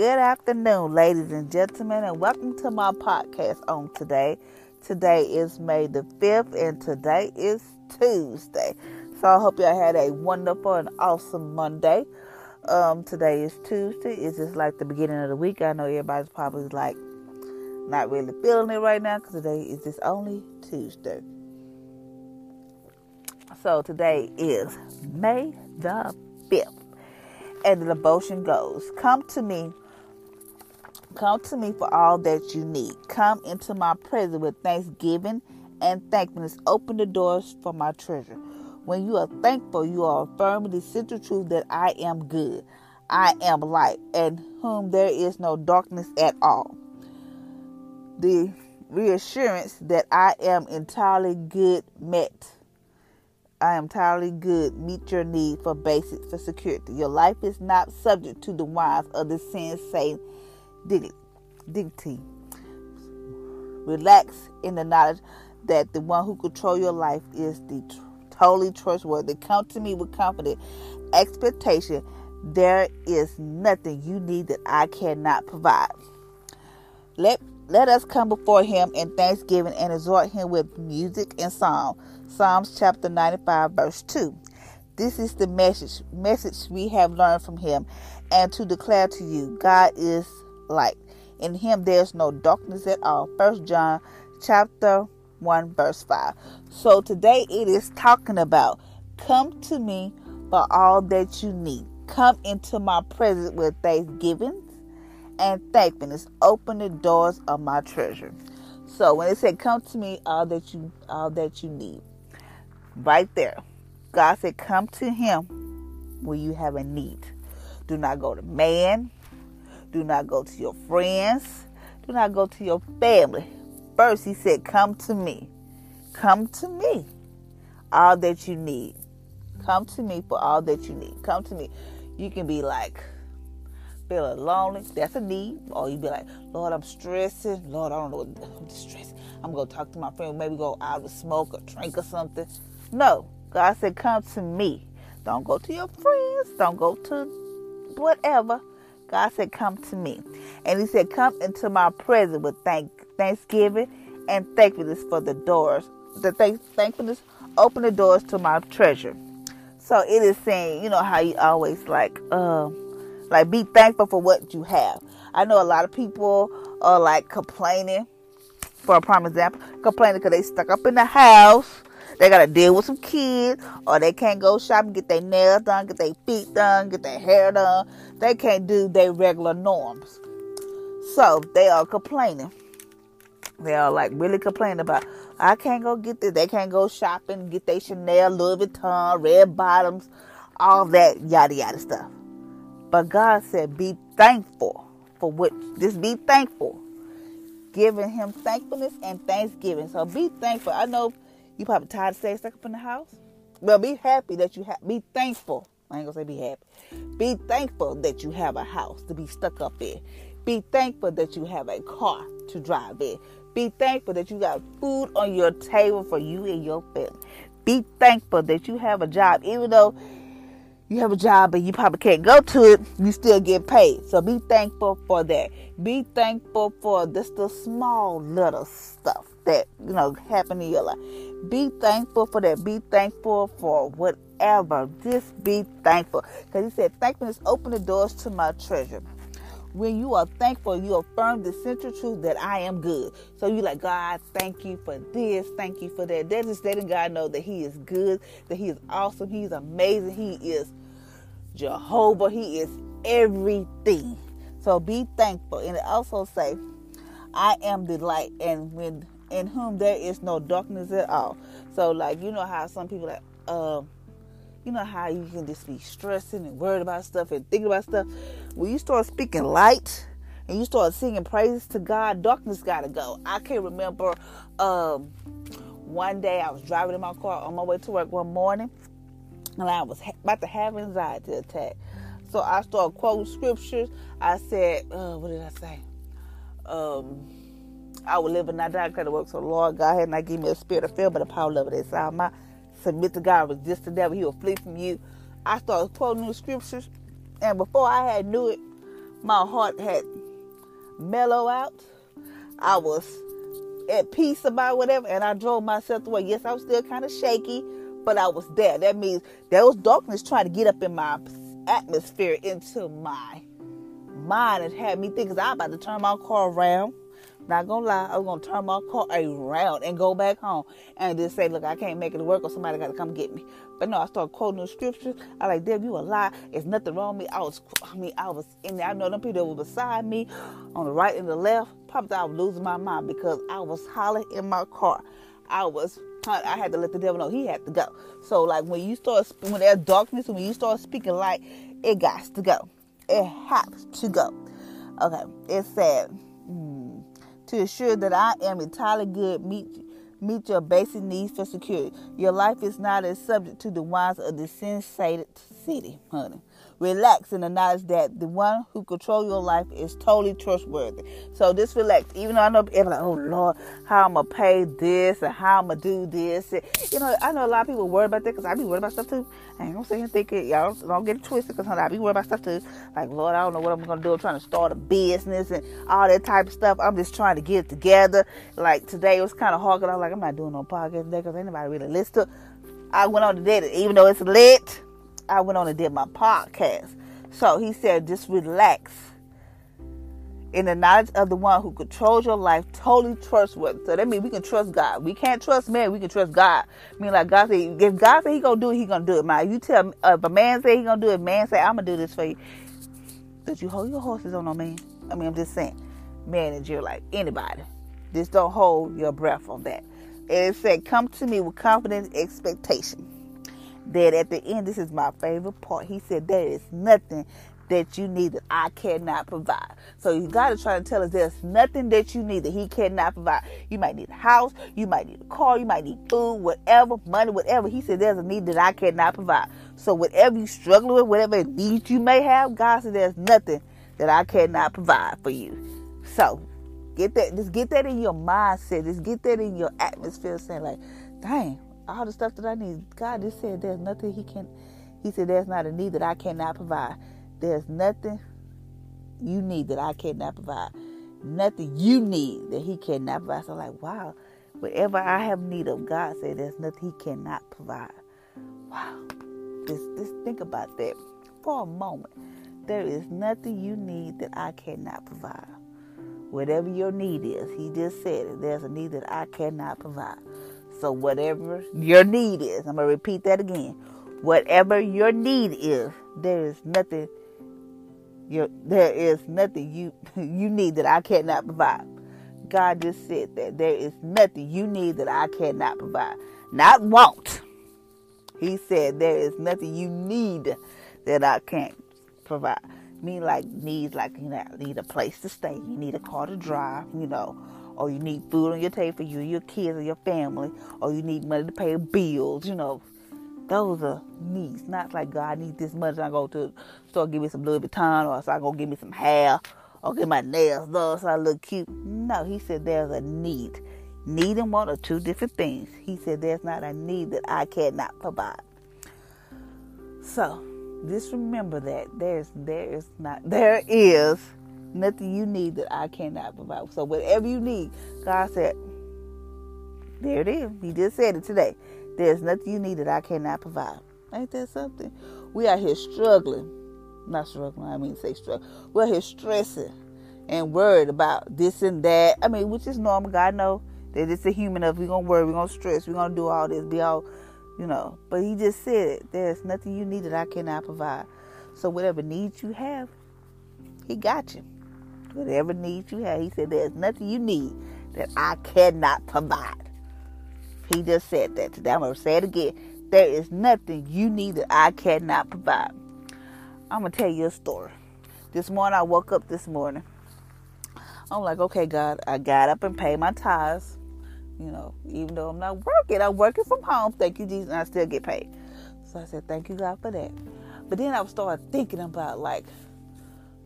Good afternoon, ladies and gentlemen, and welcome to my podcast on today. Today is May the 5th, and today is Tuesday. So I hope y'all had a wonderful and awesome Monday. Um, today is Tuesday. It's just like the beginning of the week. I know everybody's probably like not really feeling it right now because today is just only Tuesday. So today is May the 5th. And the devotion goes Come to me Come to me for all that you need. Come into my presence with thanksgiving and thankfulness. Open the doors for my treasure. When you are thankful, you are affirming the central truth that I am good. I am light, and whom there is no darkness at all. The reassurance that I am entirely good met. I am entirely good meet your need for basics for security. Your life is not subject to the wiles of the sin Satan dignity. Relax in the knowledge that the one who control your life is the t- totally trustworthy. Come to me with confident expectation. There is nothing you need that I cannot provide. Let let us come before him in thanksgiving and exhort him with music and song. Psalms chapter 95 verse 2. This is the message message we have learned from him and to declare to you God is light. In him there's no darkness at all. First John chapter 1 verse 5. So today it is talking about come to me for all that you need. Come into my presence with thanksgiving and thankfulness. Open the doors of my treasure. So when it said come to me all that you all that you need. Right there. God said come to him when you have a need. Do not go to man. Do not go to your friends. Do not go to your family. First, he said, Come to me. Come to me. All that you need. Come to me for all that you need. Come to me. You can be like, feeling lonely. That's a need. Or you be like, Lord, I'm stressing. Lord, I don't know what I'm stressed. I'm going to talk to my friend. Maybe go out and smoke or drink or something. No. God said, Come to me. Don't go to your friends. Don't go to whatever. God said, Come to me. And He said, Come into my presence with thank, thanksgiving and thankfulness for the doors. The thank, thankfulness, open the doors to my treasure. So it is saying, you know, how you always like, uh, like be thankful for what you have. I know a lot of people are like complaining, for a prime example, complaining because they stuck up in the house they gotta deal with some kids, or they can't go shopping, get their nails done, get their feet done, get their hair done. They can't do their regular norms. So they are complaining. They are like really complaining about I can't go get this. They can't go shopping, get their Chanel, Louis Vuitton, red bottoms, all that yada yada stuff. But God said, be thankful for what. Just be thankful, giving Him thankfulness and thanksgiving. So be thankful. I know you probably tired of staying stuck up in the house. Well, be happy that you have. Be thankful. I ain't gonna say be happy. Be thankful that you have a house to be stuck up in. Be thankful that you have a car to drive in. Be thankful that you got food on your table for you and your family. Be thankful that you have a job, even though you have a job and you probably can't go to it, you still get paid. So be thankful for that. Be thankful for just the small little stuff that, you know, happen in your life. Be thankful for that. Be thankful for whatever. Just be thankful. Because he said, thankfulness open the doors to my treasure. When you are thankful, you affirm the central truth that I am good. So you like, God, thank you for this, thank you for that. That is letting God know that He is good, that He is awesome, He's amazing, He is Jehovah, He is everything. So be thankful. And it also say, I am the light, and when in whom there is no darkness at all. So like you know how some people like uh, you know how you can just be stressing and worried about stuff and thinking about stuff. When you start speaking light and you start singing praises to God, darkness gotta go. I can't remember um, one day I was driving in my car on my way to work one morning and I was about to have an anxiety attack. So I started quoting scriptures. I said, uh, what did I say? Um, I will live and not die because it works. So Lord God had not given me a spirit of fear, but a power of it. So I might submit to God, resist the devil, he will flee from you. I started quoting new scriptures, and before I had knew it, my heart had mellowed out. I was at peace about whatever, and I drove myself away. Yes, I was still kind of shaky, but I was there. That means there was darkness trying to get up in my atmosphere into my mind and had me thinking I'm about to turn my car around. Not gonna lie, I was gonna turn my car around and go back home and just say, look, I can't make it to work or somebody gotta come get me. But no, I started quoting the scriptures. I like, Deb, you a lie. It's nothing wrong with me. I was, I mean, I was in there. I know them people that were beside me on the right and the left. Probably I was losing my mind because I was hollering in my car. I was I had to let the devil know he had to go. So like when you start when there's darkness, when you start speaking light, it got to go. It has to go. Okay, it said to assure that I am entirely good. Meet meet your basic needs for security. Your life is not as subject to the wants of the sensated city, honey. Relax in the knowledge that the one who control your life is totally trustworthy. So just relax. Even though I know people like, oh Lord, how I'm gonna pay this and how I'm gonna do this. And, you know, I know a lot of people worry about that because I be worried about stuff too. I ain't gonna say and think it. Y'all don't get it twisted because I be worried about stuff too. Like Lord, I don't know what I'm gonna do. I'm trying to start a business and all that type of stuff. I'm just trying to get it together. Like today it was kind of hard because I was like, I'm not doing no podcast today because anybody really listen to. I went on did it, even though it's lit. I went on and did my podcast. So he said, just relax. In the knowledge of the one who controls your life, totally trustworthy. So that means we can trust God. We can't trust man, we can trust God. I mean, like God said, if God said He gonna do it, He gonna do it. Man, you tell uh, if a man say He gonna do it, man say I'm gonna do this for you. Don't you hold your horses on no man? I mean, I'm just saying, manager, like anybody, just don't hold your breath on that. And it said, "Come to me with confident expectation." That at the end, this is my favorite part. He said, There is nothing that you need that I cannot provide. So you got to try to tell us there's nothing that you need that He cannot provide. You might need a house, you might need a car, you might need food, whatever, money, whatever. He said, There's a need that I cannot provide. So whatever you struggle with, whatever needs you may have, God said, There's nothing that I cannot provide for you. So get that, just get that in your mindset, just get that in your atmosphere, saying, like, dang, all the stuff that I need. God just said there's nothing He can. He said there's not a need that I cannot provide. There's nothing you need that I cannot provide. Nothing you need that He cannot provide. So I'm like, wow, whatever I have need of, God said there's nothing He cannot provide. Wow. Just, just think about that for a moment. There is nothing you need that I cannot provide. Whatever your need is, He just said it. There's a need that I cannot provide. So, whatever your need is, I'm going to repeat that again. Whatever your need is, there is nothing. Your, there is nothing you you need that I cannot provide. God just said that there is nothing you need that I cannot provide. Not want. He said there is nothing you need that I can't provide. Me like needs like you know need a place to stay. You need a car to drive. You know or you need food on your table for you, your kids, or your family, or you need money to pay bills, you know. Those are needs. Not like God needs this much. I go to store, give me some Louis Vuitton, or so I go give me some hair, or get my nails done so I look cute. No, he said there's a need. Need and want are two different things. He said there's not a need that I cannot provide. So just remember that there's there is not there is nothing you need that I cannot provide. So whatever you need, God said, There it is. He just said it today. There's nothing you need that I cannot provide. Ain't that something? We are here struggling. Not struggling, I mean say struggle. We're here stressing and worried about this and that. I mean, which is normal. God know that it's a human of we're gonna worry, we're gonna stress, we're gonna do all this, be all you know. But he just said it. there's nothing you need that I cannot provide. So whatever needs you have, he got you. Whatever needs you have, he said there's nothing you need that I cannot provide. He just said that today. I'm gonna say it again. There is nothing you need that I cannot provide. I'm gonna tell you a story. This morning I woke up this morning. I'm like, okay, God, I got up and paid my tithes. You know, even though I'm not working, I'm working from home. Thank you, Jesus, and I still get paid. So I said, thank you, God, for that. But then I started thinking about like,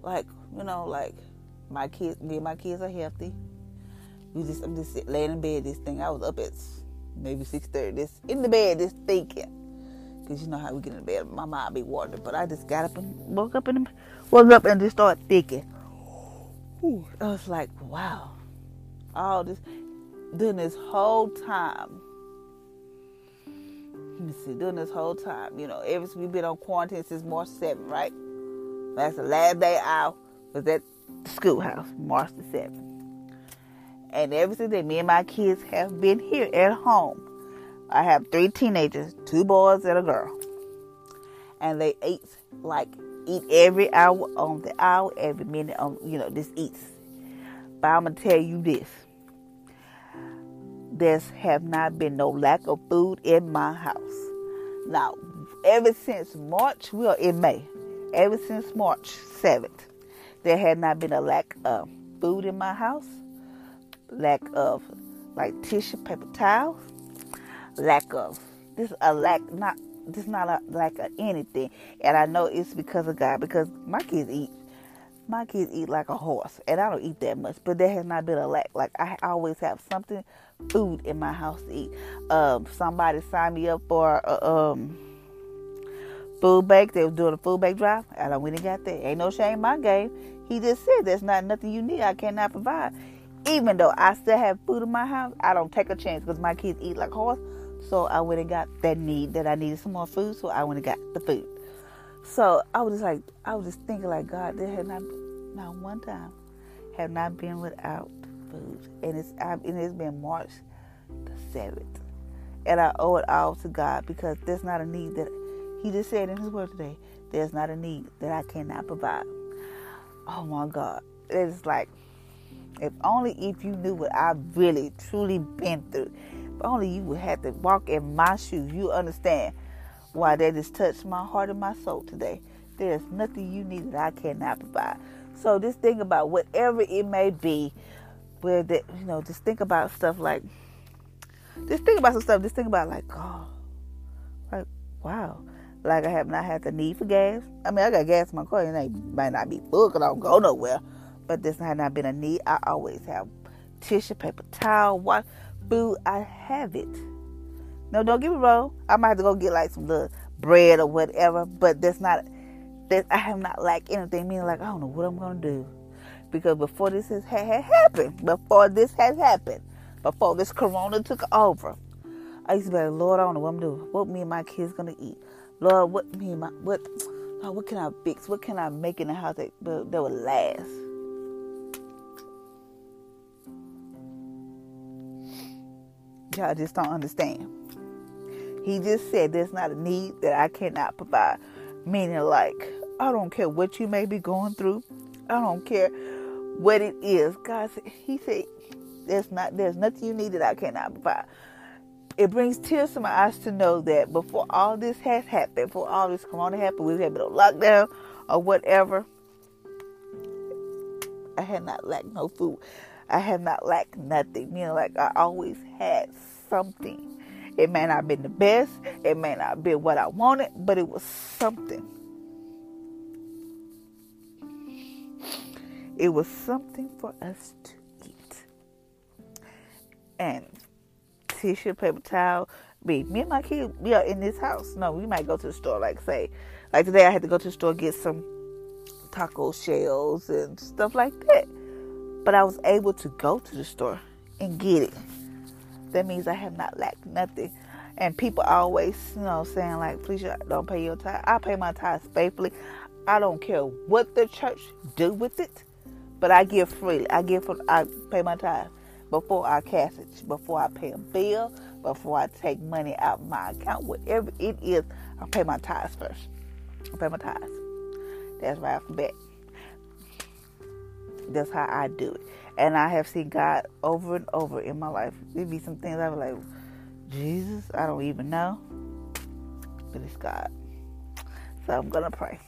like you know, like my kids, me and my kids are healthy. We just, I'm just laying in bed. This thing, I was up at maybe six thirty. This in the bed, just thinking, cause you know how we get in the bed. My mind be wandering, but I just got up and woke up and woke up and just started thinking. Whew, I was like, wow, all this during this whole time. Let me see, during this whole time, you know, ever since we've been on quarantine since March 7th, right? That's the last day out was at the schoolhouse, March the 7th. And ever since then, me and my kids have been here at home. I have three teenagers, two boys and a girl. And they eat like eat every hour on the hour, every minute on you know, this eats. But I'm gonna tell you this. There's have not been no lack of food in my house. Now, ever since March, we are in May. Ever since March 7th, there had not been a lack of food in my house lack of like tissue paper towels, lack of this a lack not this not a lack of anything. And I know it's because of God because my kids eat my kids eat like a horse and I don't eat that much, but there has not been a lack. Like I always have something food in my house to eat. Um, somebody signed me up for a um, food bank. They was doing a food bank drive, and I went and got that. Ain't no shame my game. He just said there's not nothing you need. I cannot provide even though I still have food in my house, I don't take a chance because my kids eat like horse. So I went and got that need that I needed some more food. So I went and got the food. So I was just like, I was just thinking like, God, there had not, not one time, have not been without food, and it's I, and it's been March the seventh, and I owe it all to God because there's not a need that He just said in His Word today. There's not a need that I cannot provide. Oh my God, it's like if only if you knew what I've really truly been through. If only you would have to walk in my shoes, you understand why that just touched my heart and my soul today. There's nothing you need that I cannot provide. So just think about whatever it may be, where that you know, just think about stuff like just think about some stuff, just think about like, oh like wow. Like I have not had the need for gas. I mean I got gas in my car and it might not be full because I don't go nowhere but this has not been a need. I always have tissue paper, towel, what food. I have it. No, don't get me wrong. I might have to go get like some little bread or whatever, but that's not. That I have not lacked anything. Meaning, like I don't know what I'm gonna do, because before this has had happened, before this has happened, before this Corona took over, I used to be like, Lord, I don't know what I'm doing. What me and my kids gonna eat? Lord, what me my what? Lord, what can I fix? What can I make in the house that that would last? Y'all just don't understand. He just said there's not a need that I cannot provide. Meaning, like, I don't care what you may be going through. I don't care what it is. God said, He said, there's not there's nothing you need that I cannot provide. It brings tears to my eyes to know that before all this has happened, before all this corona happened, we had on lockdown or whatever. I had not lacked no food. I have not lacked nothing. You know, like I always had something. It may not have been the best, it may not have been what I wanted, but it was something. It was something for us to eat. And tissue, paper towel. Me, me and my kid, we are in this house. No, we might go to the store, like say, like today I had to go to the store get some taco shells and stuff like that. But I was able to go to the store and get it. that means I have not lacked nothing. And people always, you know, saying like, please don't pay your tithe. I pay my tithes faithfully. I don't care what the church do with it, but I give freely. I give, I pay my tithe before I cash it, before I pay a bill, before I take money out of my account, whatever it is, I pay my tithes first. I pay my tithes. That's right off the bat. That's how I do it. And I have seen God over and over in my life. There be some things I was like, Jesus, I don't even know. But it's God. So I'm to pray.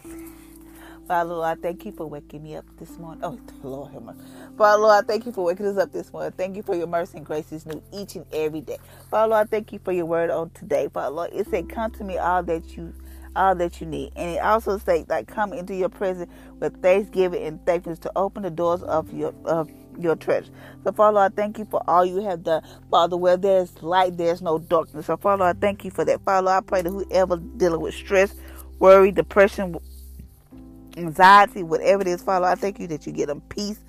Father, Lord, I thank you for waking me up this morning. Oh, Lord, have mercy. Father, Lord, I thank you for waking us up this morning. Thank you for your mercy and grace is new each and every day. Father, Lord, I thank you for your word on today. Father, Lord, it said, come to me all that you all that you need. And it also says like come into your presence with thanksgiving and thankfulness to open the doors of your of your treasure. So Father, I thank you for all you have done. Father, where there's light, there's no darkness. So Father, I thank you for that. Father, I pray that whoever dealing with stress, worry, depression, anxiety, whatever it is, Father, I thank you that you get them peace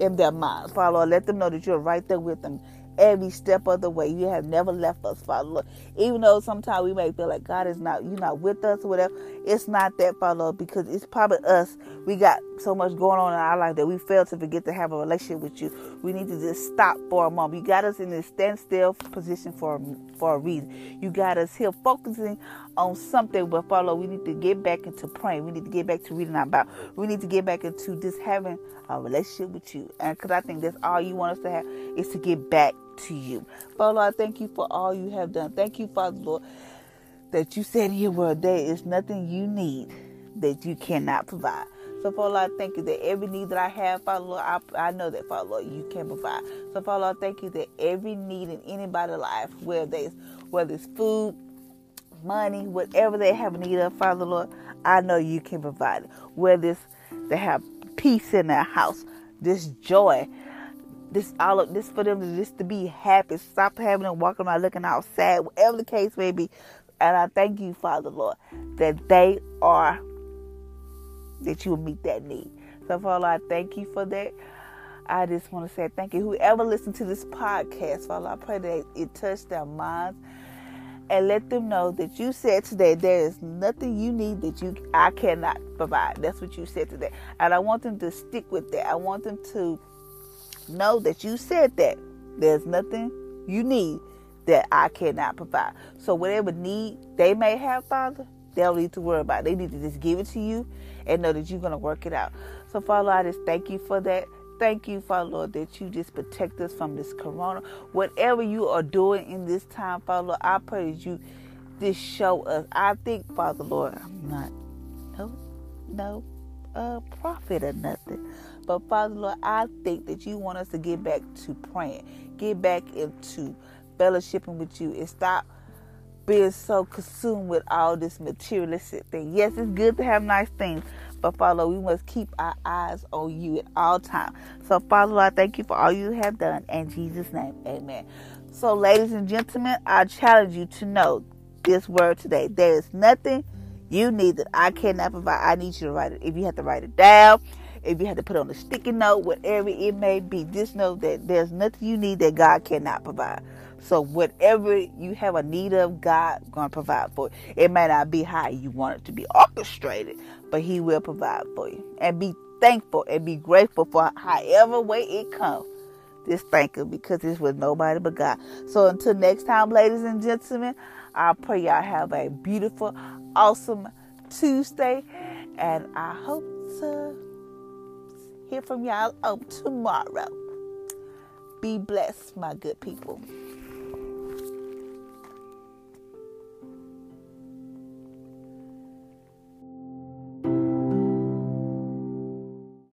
in their minds. Father, let them know that you're right there with them every step of the way. You have never left us, Father Lord. Even though sometimes we may feel like God is not, you're not with us or whatever, it's not that, Father Lord, because it's probably us. We got so much going on in our life that we fail to forget to have a relationship with you. We need to just stop for a moment. You got us in this standstill position for for a reason. You got us here focusing on something, but Father, we need to get back into praying. We need to get back to reading Bible. We need to get back into just having a relationship with you. And because I think that's all you want us to have is to get back to you. Father, I thank you for all you have done. Thank you, Father, Lord, that you said your word there is nothing you need that you cannot provide. So, Father, I thank you that every need that I have, Father, Lord, I, I know that, Father, Lord, you can provide. So, Father, I thank you that every need in anybody's life, whether it's, whether it's food, money, whatever they have a need of, Father, Lord, I know you can provide it. Whether it's they have peace in their house, this joy, this all of this for them to just to be happy. Stop having them walking around looking out sad, whatever the case may be. And I thank you, Father Lord, that they are that you will meet that need. So Father, I thank you for that. I just want to say thank you. Whoever listened to this podcast, Father, I pray that it touched their minds and let them know that you said today there is nothing you need that you I cannot provide. That's what you said today. And I want them to stick with that. I want them to know that you said that there's nothing you need that I cannot provide. So whatever need they may have, Father, they don't need to worry about. It. They need to just give it to you and know that you're gonna work it out. So Father, I just thank you for that. Thank you, Father Lord, that you just protect us from this corona. Whatever you are doing in this time, Father Lord, I pray that you just show us. I think, Father Lord, I'm not no no uh prophet or nothing. But Father Lord, I think that you want us to get back to praying, get back into fellowshipping with you, and stop being so consumed with all this materialistic thing. Yes, it's good to have nice things, but Father, we must keep our eyes on you at all times. So, Father, I thank you for all you have done. In Jesus' name, amen. So, ladies and gentlemen, I challenge you to know this word today. There is nothing you need that I cannot provide. I need you to write it. If you have to write it down, if you have to put on a sticky note, whatever it may be, just know that there's nothing you need that God cannot provide. So whatever you have a need of, God gonna provide for you. It may not be how you want it to be orchestrated, but He will provide for you. And be thankful and be grateful for however way it comes. Just thank Him because it's with nobody but God. So until next time, ladies and gentlemen, I pray y'all have a beautiful, awesome Tuesday, and I hope to hear from y'all tomorrow. Be blessed, my good people.